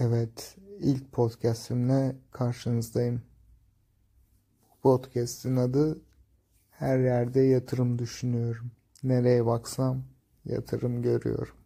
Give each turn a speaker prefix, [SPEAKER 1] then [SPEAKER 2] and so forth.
[SPEAKER 1] Evet, ilk podcast'imle karşınızdayım. Bu podcast'in adı Her yerde yatırım düşünüyorum. Nereye baksam yatırım görüyorum.